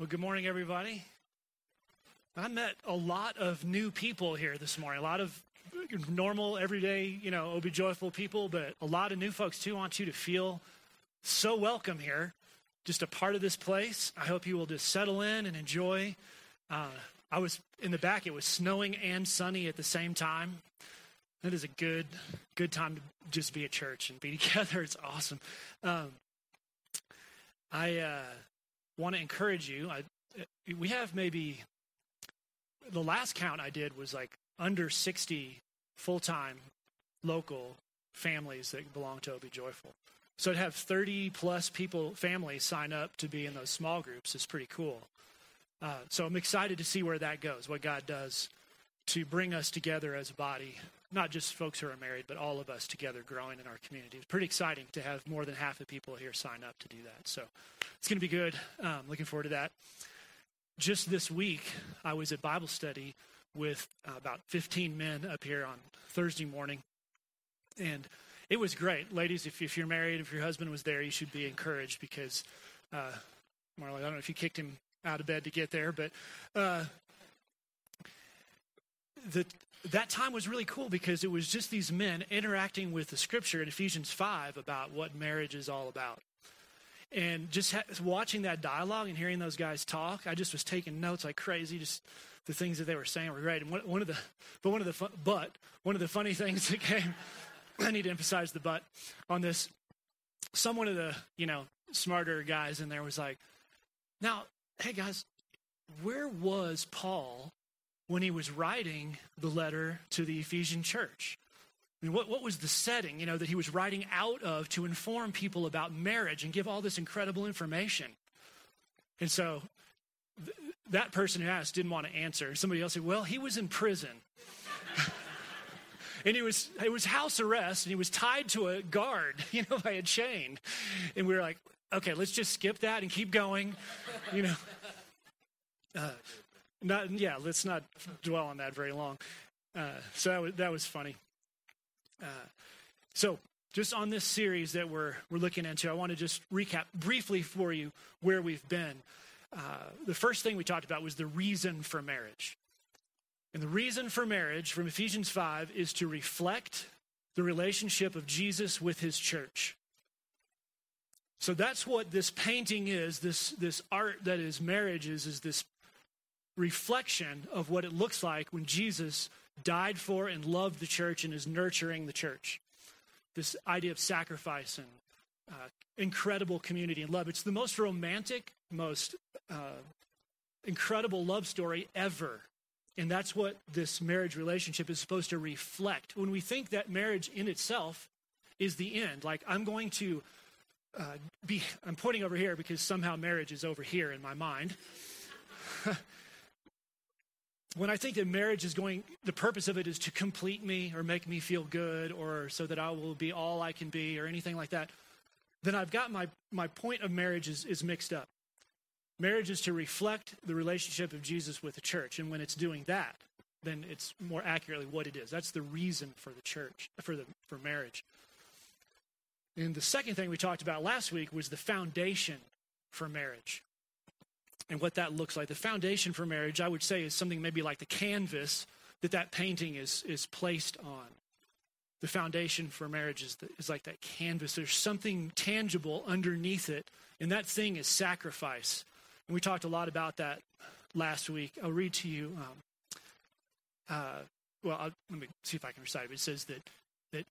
Well, good morning, everybody. I met a lot of new people here this morning, a lot of normal, everyday, you know, be joyful people, but a lot of new folks too. Want you to feel so welcome here, just a part of this place. I hope you will just settle in and enjoy. Uh, I was in the back, it was snowing and sunny at the same time. That is a good, good time to just be at church and be together. It's awesome. Um, I uh, want to encourage you. I, we have maybe the last count I did was like under 60 full time local families that belong to Be Joyful. So to have 30 plus people, families sign up to be in those small groups is pretty cool. Uh, so I'm excited to see where that goes, what God does to bring us together as a body, not just folks who are married, but all of us together growing in our community. It's pretty exciting to have more than half the people here sign up to do that. So it's going to be good. Um, looking forward to that. Just this week, I was at Bible study with uh, about 15 men up here on Thursday morning. And it was great. Ladies, if, if you're married, if your husband was there, you should be encouraged because, uh, Marley, I don't know if you kicked him out of bed to get there, but uh, the, that time was really cool because it was just these men interacting with the scripture in Ephesians 5 about what marriage is all about. And just ha- watching that dialogue and hearing those guys talk, I just was taking notes like crazy. Just the things that they were saying were great. And one, one of the, but one of the, but one of the funny things that came, I need to emphasize the but on this. Some one of the, you know, smarter guys in there was like, now, hey guys, where was Paul when he was writing the letter to the Ephesian church? I mean, what, what was the setting, you know, that he was writing out of to inform people about marriage and give all this incredible information? And so th- that person who asked didn't want to answer. Somebody else said, well, he was in prison. and he was, it was house arrest, and he was tied to a guard, you know, by a chain. And we were like, okay, let's just skip that and keep going, you know. Uh, not, yeah, let's not dwell on that very long. Uh, so that was, that was funny. Uh, so, just on this series that we're, we're looking into, I want to just recap briefly for you where we've been. Uh, the first thing we talked about was the reason for marriage. And the reason for marriage from Ephesians 5 is to reflect the relationship of Jesus with his church. So that's what this painting is, this, this art that is marriage is, is this reflection of what it looks like when Jesus died for and loved the church and is nurturing the church. This idea of sacrifice and uh, incredible community and love. It's the most romantic, most uh, incredible love story ever. And that's what this marriage relationship is supposed to reflect. When we think that marriage in itself is the end, like I'm going to uh, be, I'm pointing over here because somehow marriage is over here in my mind. when I think that marriage is going, the purpose of it is to complete me or make me feel good or so that I will be all I can be or anything like that, then I've got my, my point of marriage is, is mixed up. Marriage is to reflect the relationship of Jesus with the church. And when it's doing that, then it's more accurately what it is. That's the reason for the church, for, the, for marriage. And the second thing we talked about last week was the foundation for marriage and what that looks like. The foundation for marriage, I would say, is something maybe like the canvas that that painting is, is placed on. The foundation for marriage is, the, is like that canvas. There's something tangible underneath it, and that thing is sacrifice. And we talked a lot about that last week. I'll read to you. Um, uh, well, I'll, let me see if I can recite it. It says that that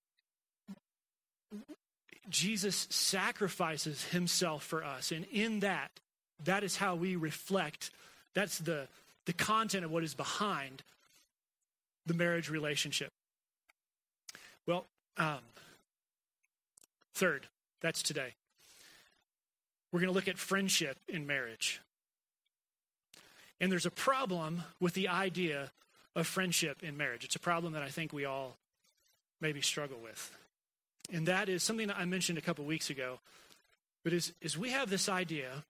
Jesus sacrifices himself for us, and in that that is how we reflect. That's the, the content of what is behind the marriage relationship. Well, um, third, that's today. We're going to look at friendship in marriage. And there's a problem with the idea of friendship in marriage. It's a problem that I think we all maybe struggle with. And that is something that I mentioned a couple weeks ago. But is, is we have this idea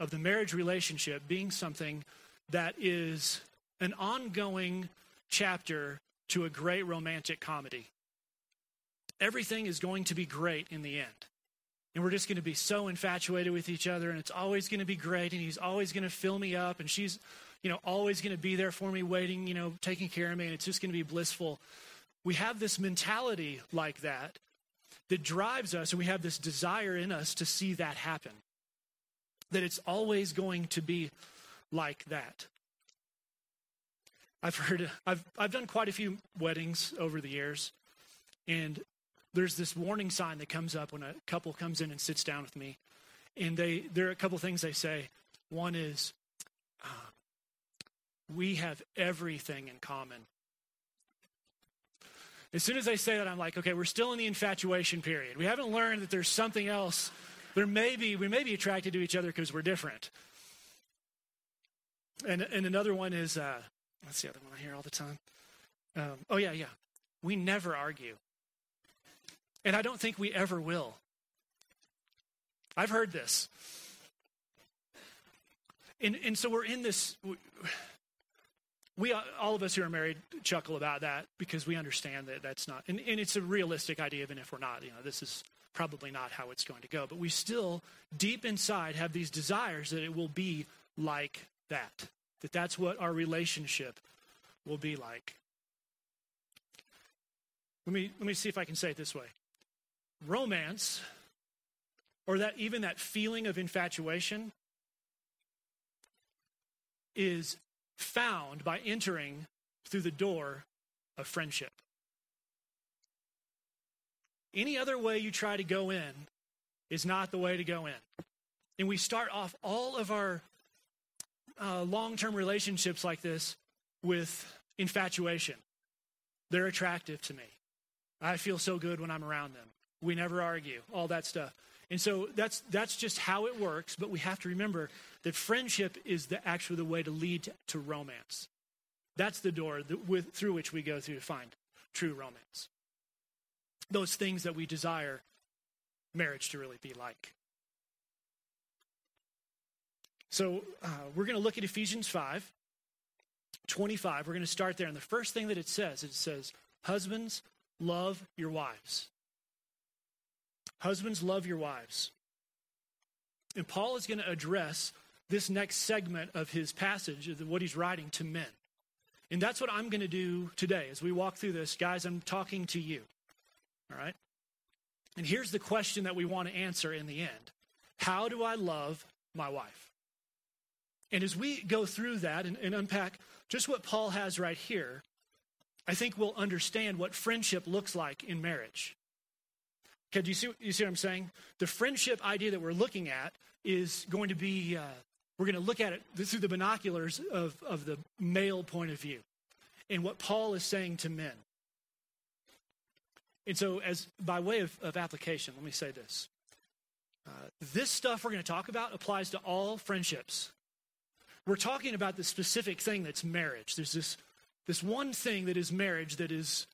of the marriage relationship being something that is an ongoing chapter to a great romantic comedy. Everything is going to be great in the end. and we're just going to be so infatuated with each other and it's always going to be great and he's always going to fill me up and she's you know always going to be there for me waiting you know taking care of me and it's just going to be blissful we have this mentality like that that drives us and we have this desire in us to see that happen that it's always going to be like that i've heard i've i've done quite a few weddings over the years and there's this warning sign that comes up when a couple comes in and sits down with me. And they, there are a couple things they say. One is, uh, we have everything in common. As soon as they say that, I'm like, okay, we're still in the infatuation period. We haven't learned that there's something else. There may be, we may be attracted to each other because we're different. And, and another one is, uh, that's the other one I hear all the time. Um, oh, yeah, yeah. We never argue. And I don't think we ever will. I've heard this. And, and so we're in this, we, all of us who are married chuckle about that because we understand that that's not, and, and it's a realistic idea, even if we're not, you know, this is probably not how it's going to go. But we still, deep inside, have these desires that it will be like that, that that's what our relationship will be like. Let me, let me see if I can say it this way romance or that even that feeling of infatuation is found by entering through the door of friendship. Any other way you try to go in is not the way to go in. And we start off all of our uh, long term relationships like this with infatuation. They're attractive to me. I feel so good when I'm around them. We never argue, all that stuff. And so that's that's just how it works, but we have to remember that friendship is the actually the way to lead to, to romance. That's the door that with, through which we go through to find true romance. Those things that we desire marriage to really be like. So uh, we're going to look at Ephesians 5, 25. We're going to start there. And the first thing that it says, it says, Husbands, love your wives Husbands, love your wives. And Paul is going to address this next segment of his passage, of what he's writing to men. And that's what I'm going to do today as we walk through this. Guys, I'm talking to you. All right? And here's the question that we want to answer in the end How do I love my wife? And as we go through that and, and unpack just what Paul has right here, I think we'll understand what friendship looks like in marriage. Okay, do you see, you see what I'm saying? The friendship idea that we're looking at is going to be, uh, we're going to look at it through the binoculars of, of the male point of view and what Paul is saying to men. And so, as by way of, of application, let me say this. Uh, this stuff we're going to talk about applies to all friendships. We're talking about the specific thing that's marriage. There's this, this one thing that is marriage that is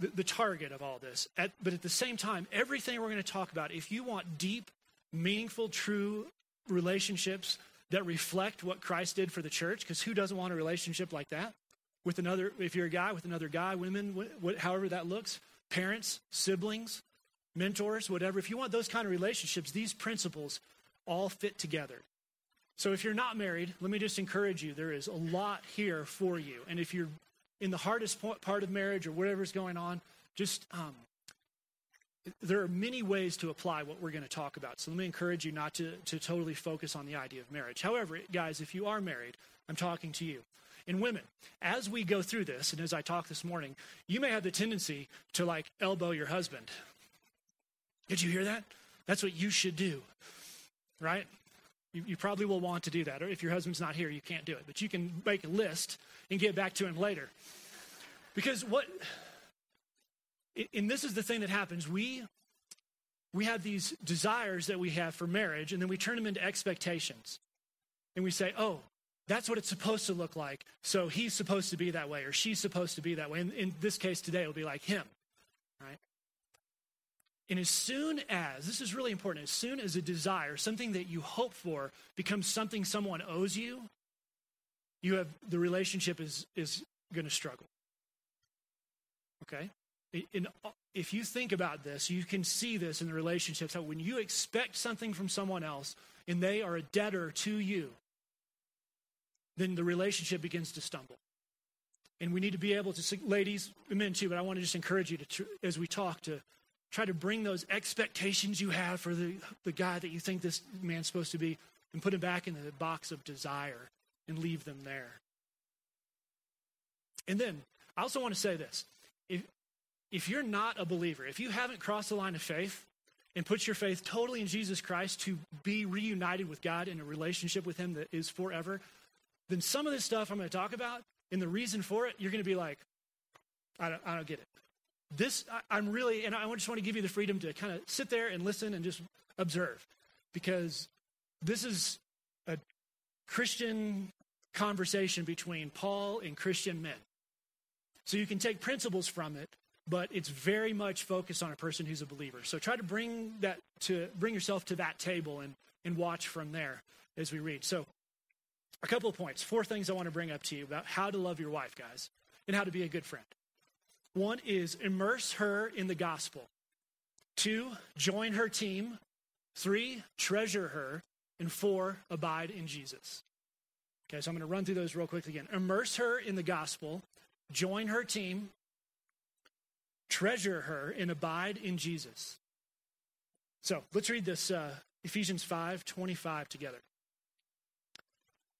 the, the target of all this. At, but at the same time, everything we're going to talk about, if you want deep, meaningful, true relationships that reflect what Christ did for the church, because who doesn't want a relationship like that? With another, if you're a guy with another guy, women, what, however that looks, parents, siblings, mentors, whatever. If you want those kind of relationships, these principles all fit together. So if you're not married, let me just encourage you there is a lot here for you. And if you're in the hardest part of marriage or whatever's going on, just um, there are many ways to apply what we're going to talk about. So let me encourage you not to, to totally focus on the idea of marriage. However, guys, if you are married, I'm talking to you. And women, as we go through this, and as I talk this morning, you may have the tendency to like elbow your husband. Did you hear that? That's what you should do, right? You, you, probably will want to do that. Or if your husband's not here, you can't do it. But you can make a list and get back to him later. Because what, and this is the thing that happens, we, we have these desires that we have for marriage, and then we turn them into expectations. And we say, oh, that's what it's supposed to look like. So he's supposed to be that way, or she's supposed to be that way. And in this case today, it'll be like him, right? And as soon as, this is really important, as soon as a desire, something that you hope for, becomes something someone owes you, you have the relationship is is going to struggle. Okay? in, if you think about this, you can see this in the relationships how when you expect something from someone else and they are a debtor to you, then the relationship begins to stumble. And we need to be able to, ladies, men too, but I want to just encourage you to, as we talk, to try to bring those expectations you have for the, the guy that you think this man's supposed to be and put him back in the box of desire and leave them there. And then I also want to say this. If, if you're not a believer, if you haven't crossed the line of faith and put your faith totally in Jesus Christ to be reunited with God in a relationship with Him that is forever, then some of this stuff I'm going to talk about and the reason for it, you're going to be like, I don't, I don't get it. This, I, I'm really, and I just want to give you the freedom to kind of sit there and listen and just observe because this is a Christian conversation between Paul and Christian men. So you can take principles from it, but it's very much focused on a person who's a believer. So try to bring that to bring yourself to that table and, and watch from there as we read. So a couple of points, four things I want to bring up to you about how to love your wife, guys, and how to be a good friend. One is immerse her in the gospel. Two, join her team. Three, treasure her. And four, abide in Jesus. Okay, so I'm going to run through those real quickly again. Immerse her in the gospel join her team, treasure her, and abide in Jesus. So let's read this uh, Ephesians 5 25 together.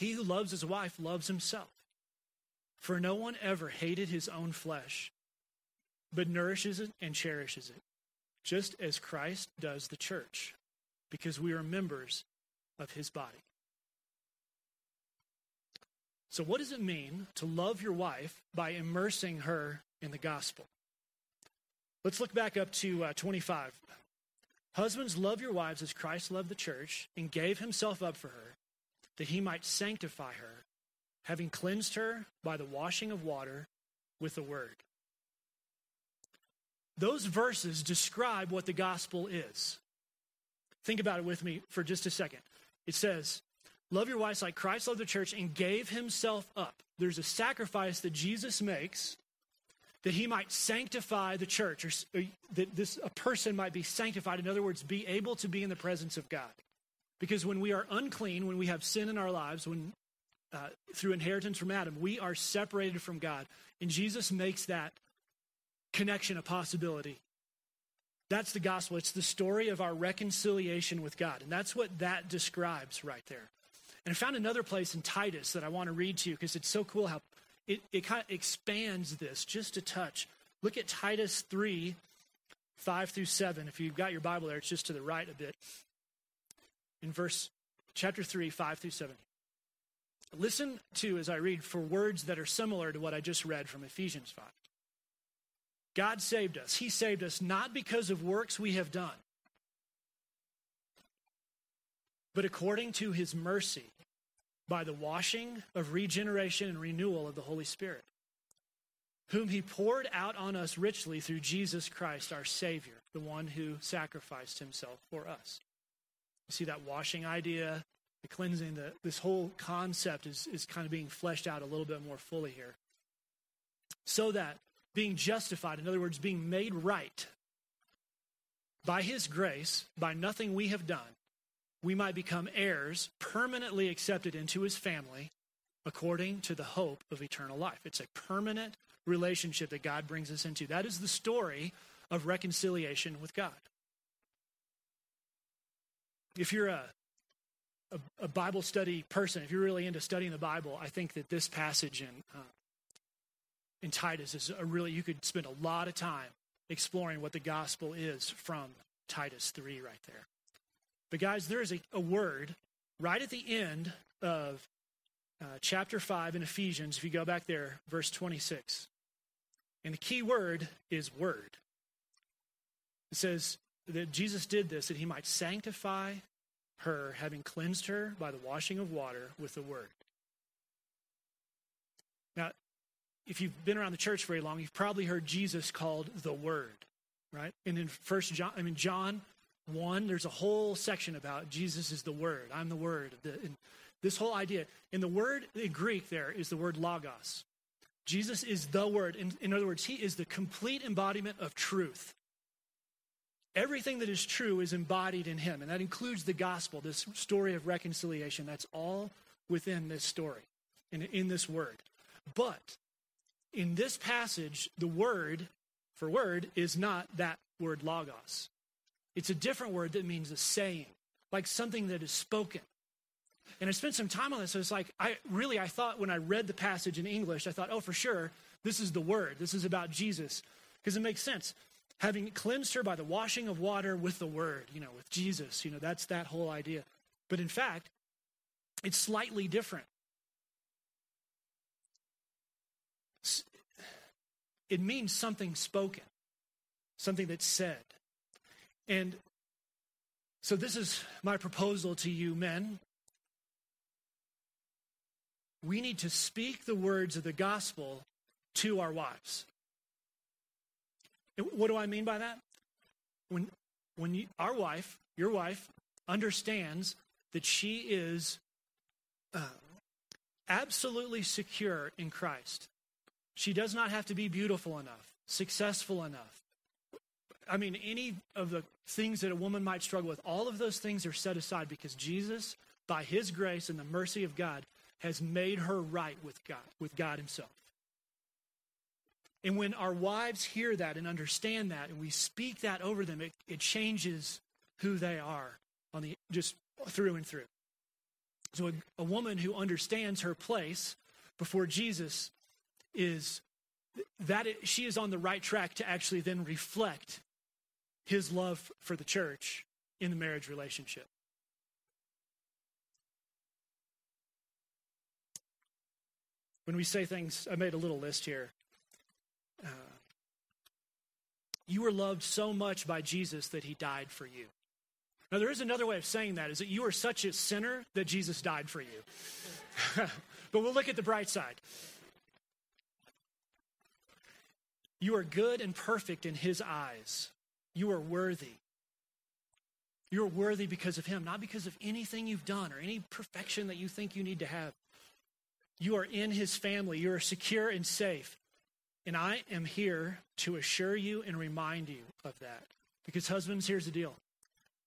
He who loves his wife loves himself. For no one ever hated his own flesh, but nourishes it and cherishes it, just as Christ does the church, because we are members of his body. So, what does it mean to love your wife by immersing her in the gospel? Let's look back up to uh, 25. Husbands, love your wives as Christ loved the church and gave himself up for her, that he might sanctify her, having cleansed her by the washing of water with the word. Those verses describe what the gospel is. Think about it with me for just a second. It says, Love your wives like Christ loved the church and gave himself up. There's a sacrifice that Jesus makes that he might sanctify the church, or, or uh, that this a person might be sanctified. In other words, be able to be in the presence of God. Because when we are unclean, when we have sin in our lives, when uh, through inheritance from Adam, we are separated from God, and Jesus makes that connection a possibility. That's the gospel. It's the story of our reconciliation with God, and that's what that describes right there. And I found another place in Titus that I want to read to you because it's so cool how it, it kind of expands this just a touch. Look at Titus 3 5 through 7. If you've got your Bible there, it's just to the right a bit. In verse chapter 3, 5 through 7. Listen to as I read for words that are similar to what I just read from Ephesians 5. God saved us. He saved us not because of works we have done but according to his mercy by the washing of regeneration and renewal of the Holy Spirit, whom he poured out on us richly through Jesus Christ, our Savior, the one who sacrificed himself for us. You see that washing idea, the cleansing, the, this whole concept is, is kind of being fleshed out a little bit more fully here. So that being justified, in other words, being made right by his grace, by nothing we have done, we might become heirs, permanently accepted into his family according to the hope of eternal life. It's a permanent relationship that God brings us into. That is the story of reconciliation with God. If you're a, a, a Bible study person, if you're really into studying the Bible, I think that this passage in, uh, in Titus is a really, you could spend a lot of time exploring what the gospel is from Titus 3 right there. But, guys, there is a, a word right at the end of uh, chapter 5 in Ephesians, if you go back there, verse 26. And the key word is word. It says that Jesus did this that he might sanctify her, having cleansed her by the washing of water with the word. Now, if you've been around the church very long, you've probably heard Jesus called the Word, right? And in First John, I mean John one, there's a whole section about Jesus is the Word. I'm the Word. And this whole idea, and the word in Greek there is the word logos. Jesus is the Word. In, in other words, He is the complete embodiment of truth. Everything that is true is embodied in Him, and that includes the gospel, this story of reconciliation. That's all within this story, and in this word. But in this passage, the word for word is not that word logos. It's a different word that means a saying, like something that is spoken. And I spent some time on this. So it's like, I really, I thought when I read the passage in English, I thought, oh, for sure, this is the word. This is about Jesus. Because it makes sense. Having cleansed her by the washing of water with the word, you know, with Jesus, you know, that's that whole idea. But in fact, it's slightly different. It means something spoken, something that's said. And so, this is my proposal to you, men. We need to speak the words of the gospel to our wives. And what do I mean by that? When, when you, our wife, your wife, understands that she is uh, absolutely secure in Christ, she does not have to be beautiful enough, successful enough. I mean, any of the things that a woman might struggle with, all of those things are set aside because Jesus, by his grace and the mercy of God, has made her right with God, with God himself. And when our wives hear that and understand that, and we speak that over them, it, it changes who they are on the just through and through. So a, a woman who understands her place before Jesus is that it, she is on the right track to actually then reflect his love for the church in the marriage relationship. When we say things, I made a little list here. Uh, you were loved so much by Jesus that he died for you. Now, there is another way of saying that is that you are such a sinner that Jesus died for you. but we'll look at the bright side. You are good and perfect in his eyes. You are worthy. You're worthy because of him, not because of anything you've done or any perfection that you think you need to have. You are in his family. You are secure and safe. And I am here to assure you and remind you of that. Because, husbands, here's the deal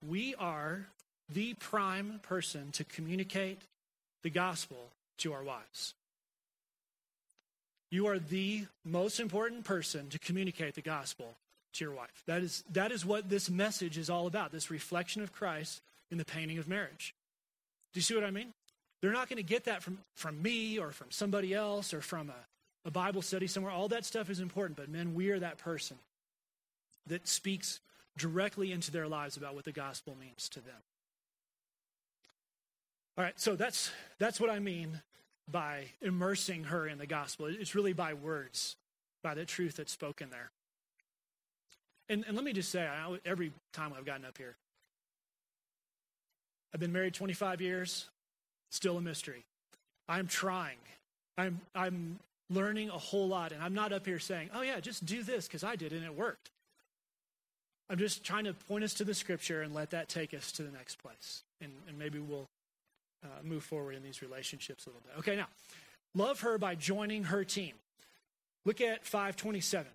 we are the prime person to communicate the gospel to our wives. You are the most important person to communicate the gospel to your wife. That is, that is what this message is all about this reflection of Christ in the painting of marriage. Do you see what I mean? They're not going to get that from, from me or from somebody else or from a, a Bible study somewhere. All that stuff is important, but men, we are that person that speaks directly into their lives about what the gospel means to them. All right, so that's that's what I mean by immersing her in the gospel. It's really by words, by the truth that's spoken there. And, and let me just say, I, every time I've gotten up here, I've been married 25 years, still a mystery. I'm trying. I'm, I'm learning a whole lot, and I'm not up here saying, oh, yeah, just do this because I did and it worked. I'm just trying to point us to the scripture and let that take us to the next place. And, and maybe we'll uh, move forward in these relationships a little bit. Okay, now, love her by joining her team. Look at 527.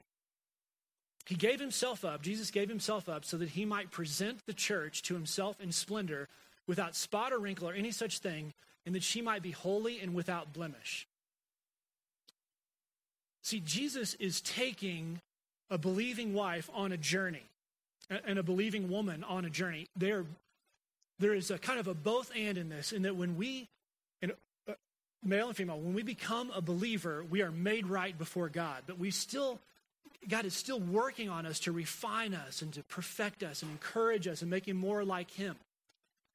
He gave himself up, Jesus gave himself up so that he might present the church to himself in splendor without spot or wrinkle or any such thing, and that she might be holy and without blemish. See, Jesus is taking a believing wife on a journey and a believing woman on a journey. There, there is a kind of a both and in this, in that when we, in, uh, male and female, when we become a believer, we are made right before God, but we still God is still working on us to refine us and to perfect us and encourage us and make him more like him.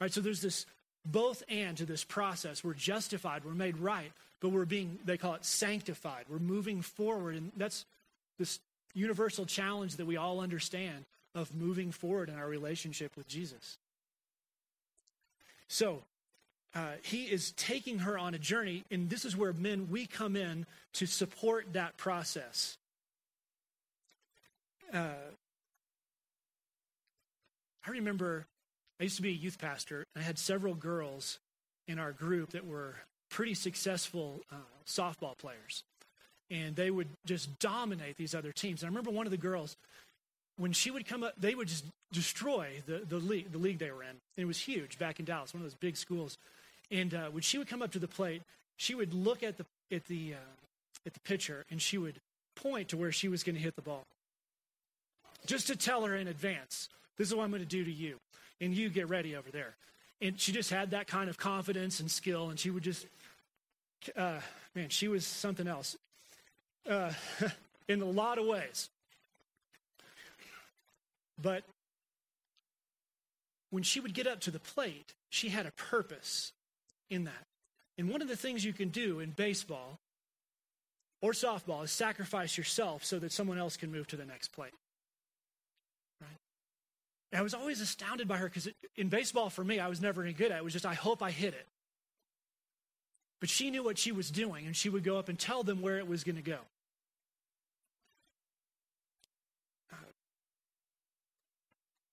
Right? So there's this both and to this process. We're justified, we're made right, but we're being, they call it sanctified. We're moving forward. And that's this universal challenge that we all understand. of moving forward in our relationship with Jesus. So, uh, he is taking her on a journey, and this is where men, we come in to support that process. Uh, I remember I used to be a youth pastor, and I had several girls in our group that were pretty successful uh, softball players. And they would just dominate these other teams. And I remember one of the girls, when she would come up, they would just destroy the, the, league, the league they were in. And it was huge back in Dallas, one of those big schools. And uh, when she would come up to the plate, she would look at the, at the, uh, at the pitcher and she would point to where she was going to hit the ball. Just to tell her in advance, this is what I'm going to do to you. And you get ready over there. And she just had that kind of confidence and skill. And she would just, uh, man, she was something else uh, in a lot of ways. But when she would get up to the plate, she had a purpose in that. And one of the things you can do in baseball or softball is sacrifice yourself so that someone else can move to the next plate. I was always astounded by her because in baseball, for me, I was never any good at it. It was just, I hope I hit it. But she knew what she was doing, and she would go up and tell them where it was going to go.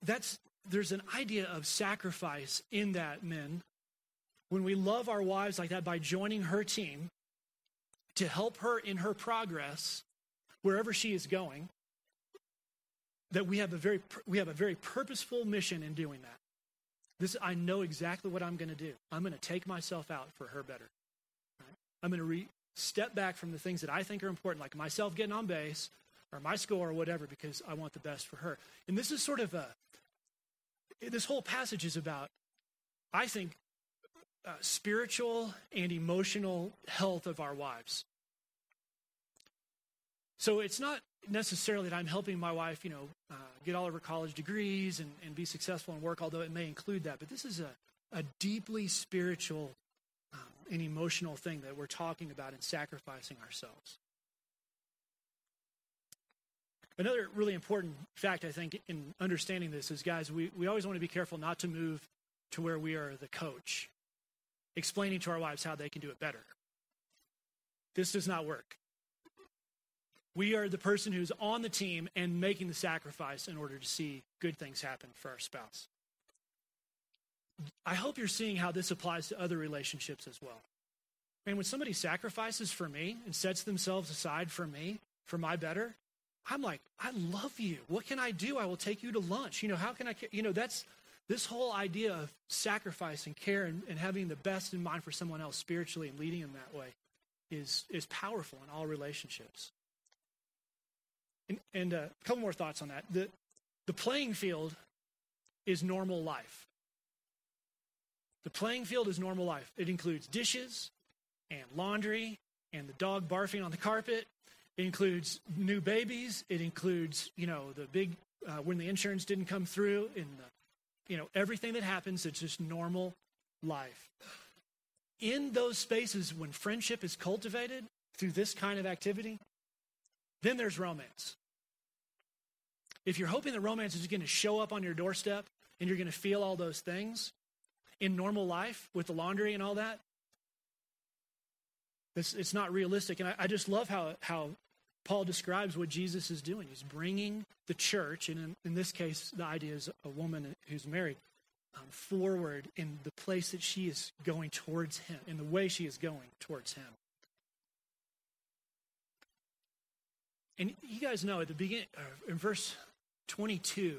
that's there's an idea of sacrifice in that men when we love our wives like that by joining her team to help her in her progress wherever she is going that we have a very we have a very purposeful mission in doing that this i know exactly what i'm going to do i'm going to take myself out for her better? I'm going to re- step back from the things that i think are important like myself getting on base or my score or whatever because i want the best for her and this is sort of a this whole passage is about i think uh, spiritual and emotional health of our wives. So it's not necessarily that I'm helping my wife, you know, uh, get all of her college degrees and, and be successful in work, although it may include that. But this is a, a deeply spiritual and emotional thing that we're talking about in sacrificing ourselves. Another really important fact, I think, in understanding this is, guys, we, we always want to be careful not to move to where we are the coach explaining to our wives how they can do it better. This does not work. We are the person who's on the team and making the sacrifice in order to see good things happen for our spouse. I hope you're seeing how this applies to other relationships as well. And when somebody sacrifices for me and sets themselves aside for me, for my better, I'm like, I love you. What can I do? I will take you to lunch. You know, how can I, you know, that's this whole idea of sacrifice and care and, and having the best in mind for someone else spiritually and leading them that way is, is powerful in all relationships. And, and uh, a couple more thoughts on that. The, the playing field is normal life. The playing field is normal life. It includes dishes and laundry and the dog barfing on the carpet. It includes new babies. It includes, you know, the big, uh, when the insurance didn't come through and the you know, everything that happens, it's just normal life. In those spaces, when friendship is cultivated through this kind of activity, then there's romance. If you're hoping that romance is going to show up on your doorstep and you're going to feel all those things in normal life with the laundry and all that, it's, it's not realistic. And I, I just love how, how Paul describes what Jesus is doing. He's bringing the church, and in, in this case, the idea is a woman who's married, um, forward in the place that she is going towards him, in the way she is going towards him. And you guys know at the beginning, uh, in verse 22,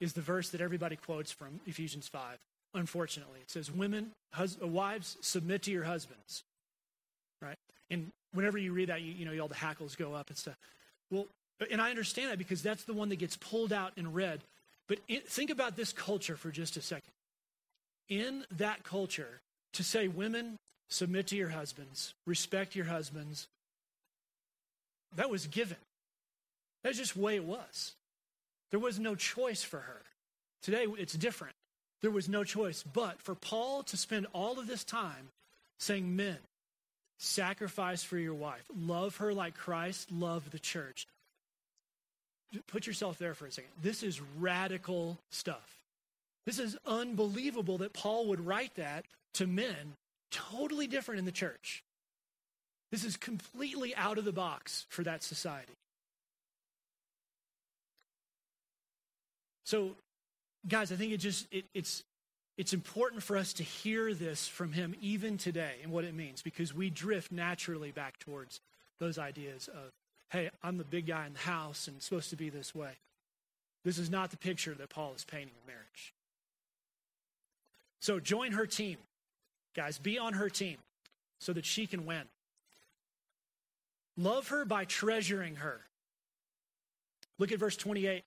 is the verse that everybody quotes from Ephesians 5. Unfortunately, it says, Women, hus- uh, wives, submit to your husbands. Right? And whenever you read that, you, you know, all the hackles go up and stuff. Well, and I understand that because that's the one that gets pulled out and read. But think about this culture for just a second. In that culture, to say, women, submit to your husbands, respect your husbands, that was given. That's just the way it was. There was no choice for her. Today, it's different. There was no choice. But for Paul to spend all of this time saying, men, Sacrifice for your wife. Love her like Christ loved the church. put yourself there for a second. This is radical stuff. This is unbelievable that Paul would write that to men totally different in the church. This is completely out of the box for that society. So, guys, I think it just it, it's it's important for us to hear this from him even today and what it means because we drift naturally back towards those ideas of, hey, I'm the big guy in the house and it's supposed to be this way. This is not the picture that Paul is painting of marriage. So join her team, guys. Be on her team so that she can win. Love her by treasuring her. Look at verse 28.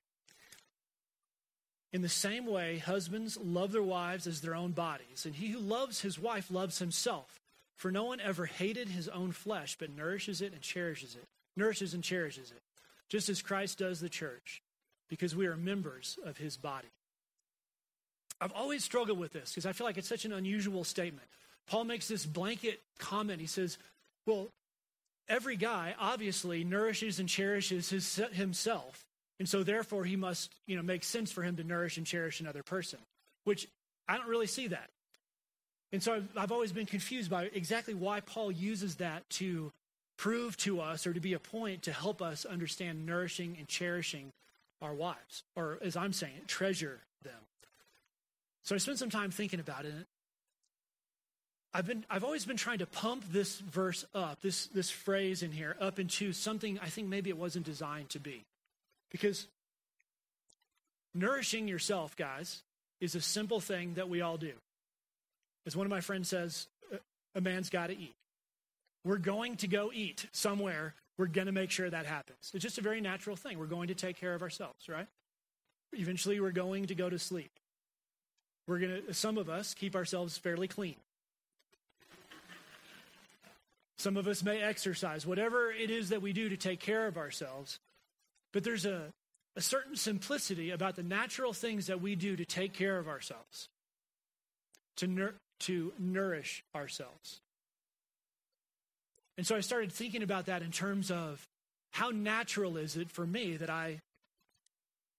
In the same way, husbands love their wives as their own bodies, and he who loves his wife loves himself. For no one ever hated his own flesh, but nourishes it and cherishes it, nourishes and cherishes it, just as Christ does the church, because we are members of his body. I've always struggled with this because I feel like it's such an unusual statement. Paul makes this blanket comment. He says, Well, every guy obviously nourishes and cherishes his, himself. And so therefore he must, you know, make sense for him to nourish and cherish another person, which I don't really see that. And so I've, I've always been confused by exactly why Paul uses that to prove to us or to be a point to help us understand nourishing and cherishing our wives, or as I'm saying, treasure them. So I spent some time thinking about it. I've been I've always been trying to pump this verse up, this this phrase in here up into something I think maybe it wasn't designed to be. Because nourishing yourself, guys, is a simple thing that we all do. As one of my friends says, a man's got to eat. We're going to go eat somewhere. We're going to make sure that happens. It's just a very natural thing. We're going to take care of ourselves, right? Eventually, we're going to go to sleep. We're going to, some of us, keep ourselves fairly clean. Some of us may exercise, whatever it is that we do to take care of ourselves. But there's a, a certain simplicity about the natural things that we do to take care of ourselves, to, nur- to nourish ourselves. And so I started thinking about that in terms of how natural is it for me that I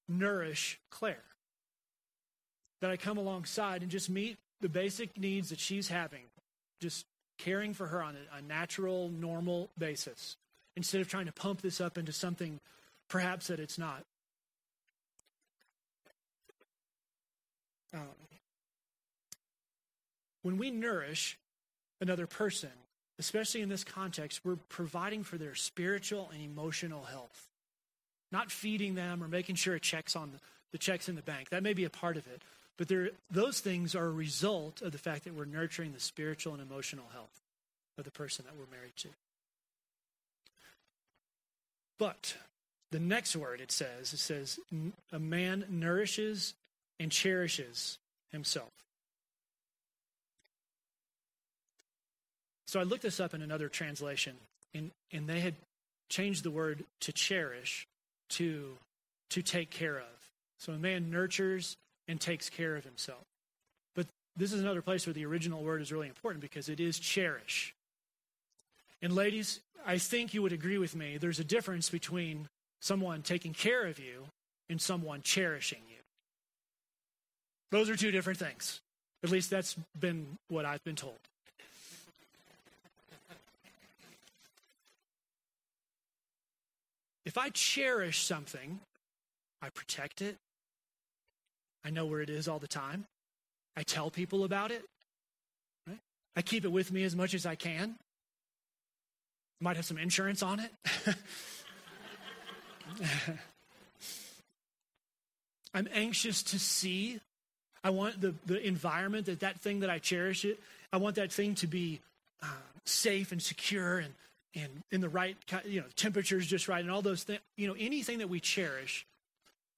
nourish Claire? That I come alongside and just meet the basic needs that she's having, just caring for her on a, a natural, normal basis, instead of trying to pump this up into something perhaps that it's not. Um, when we nourish another person, especially in this context, we're providing for their spiritual and emotional health. Not feeding them or making sure it checks on the, the checks in the bank. That may be a part of it. But those things are a result of the fact that we're nurturing the spiritual and emotional health of the person that we're married to. But the next word it says, it says, a man nourishes and cherishes himself. So I looked this up in another translation, and, and they had changed the word to cherish to to take care of. So a man nurtures and takes care of himself. But this is another place where the original word is really important because it is cherish. And ladies, I think you would agree with me, there's a difference between someone taking care of you and someone cherishing you. Those are two different things. At least that's been what I've been told. If I cherish something, I protect it. I know where it is all the time. I tell people about it. Right? I keep it with me as much as I can. Might have some insurance on it. I'm anxious to see. I want the, the environment that that thing that I cherish it, I want that thing to be uh, safe and secure and, and in the right, you know, temperatures just right and all those things. You know, anything that we cherish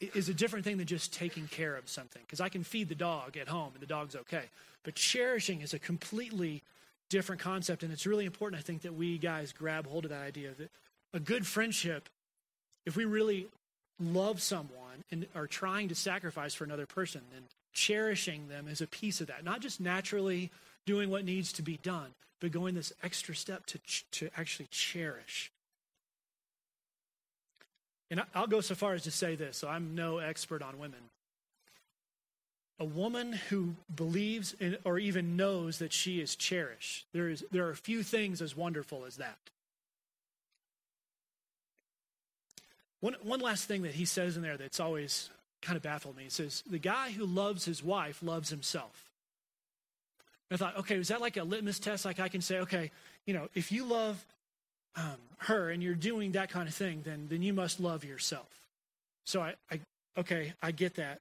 is a different thing than just taking care of something. Because I can feed the dog at home and the dog's okay. But cherishing is a completely different concept. And it's really important, I think, that we guys grab hold of that idea that a good friendship if we really love someone and are trying to sacrifice for another person, then cherishing them is a piece of that. Not just naturally doing what needs to be done, but going this extra step to, ch- to actually cherish. And I'll go so far as to say this, so I'm no expert on women. A woman who believes in, or even knows that she is cherished, there, is, there are few things as wonderful as that. One, one last thing that he says in there that's always kind of baffled me. He says, The guy who loves his wife loves himself. I thought, okay, is that like a litmus test? Like I can say, okay, you know, if you love um, her and you're doing that kind of thing, then then you must love yourself. So I, I okay, I get that.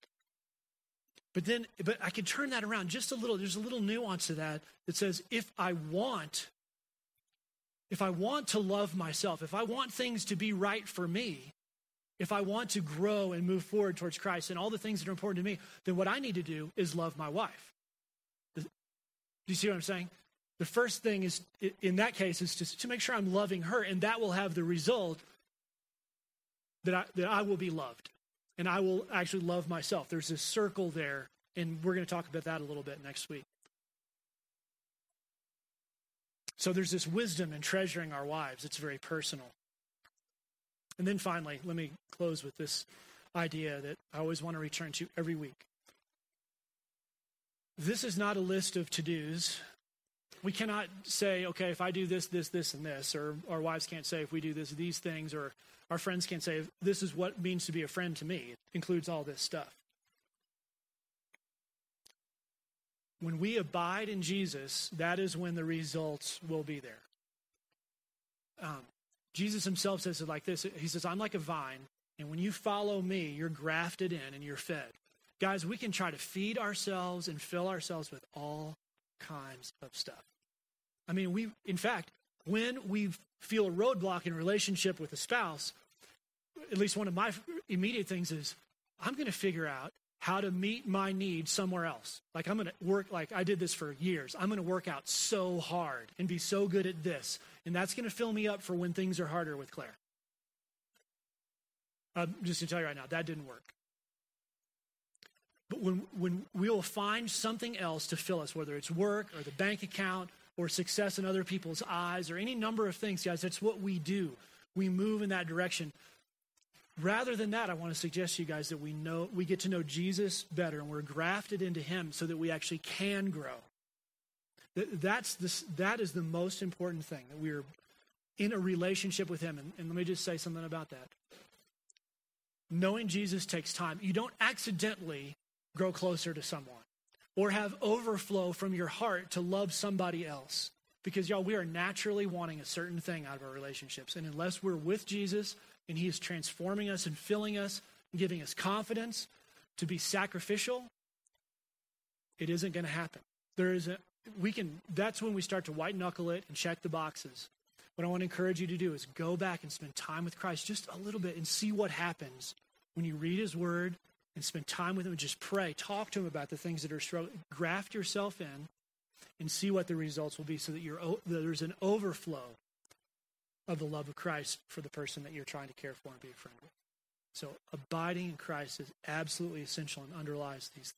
But then, but I can turn that around just a little. There's a little nuance to that that says, if I want, if I want to love myself, if I want things to be right for me, if I want to grow and move forward towards Christ and all the things that are important to me, then what I need to do is love my wife. Do you see what I'm saying? The first thing is, in that case, is just to make sure I'm loving her, and that will have the result that I, that I will be loved, and I will actually love myself. There's this circle there, and we're going to talk about that a little bit next week. So there's this wisdom in treasuring our wives. It's very personal. And then finally, let me close with this idea that I always want to return to every week. This is not a list of to dos. We cannot say, okay, if I do this, this, this, and this, or our wives can't say if we do this, these things, or our friends can't say this is what means to be a friend to me. It includes all this stuff. When we abide in Jesus, that is when the results will be there. Um, Jesus himself says it like this He says, I'm like a vine, and when you follow me, you're grafted in and you're fed. Guys, we can try to feed ourselves and fill ourselves with all kinds of stuff. I mean, we, in fact, when we feel a roadblock in relationship with a spouse, at least one of my immediate things is I'm going to figure out how to meet my needs somewhere else. Like I'm going to work, like I did this for years. I'm going to work out so hard and be so good at this. And that's going to fill me up for when things are harder with Claire. I'm just going to tell you right now, that didn't work. But when, when we'll find something else to fill us, whether it's work or the bank account or success in other people's eyes or any number of things, guys, that's what we do. We move in that direction. Rather than that, I want to suggest to you guys that we know we get to know Jesus better and we're grafted into him so that we actually can grow. That's this, that is the most important thing, that we're in a relationship with him. And, and let me just say something about that. Knowing Jesus takes time. You don't accidentally grow closer to someone or have overflow from your heart to love somebody else. Because, y'all, we are naturally wanting a certain thing out of our relationships. And unless we're with Jesus and He is transforming us and filling us and giving us confidence to be sacrificial, it isn't going to happen. There is a, we can, that's when we start to white knuckle it and check the boxes. What I want to encourage you to do is go back and spend time with Christ just a little bit and see what happens when you read His Word and spend time with Him and just pray. Talk to Him about the things that are struggling. Graft yourself in and see what the results will be so that, that there's an overflow of the love of Christ for the person that you're trying to care for and be a friend with. So abiding in Christ is absolutely essential and underlies these things.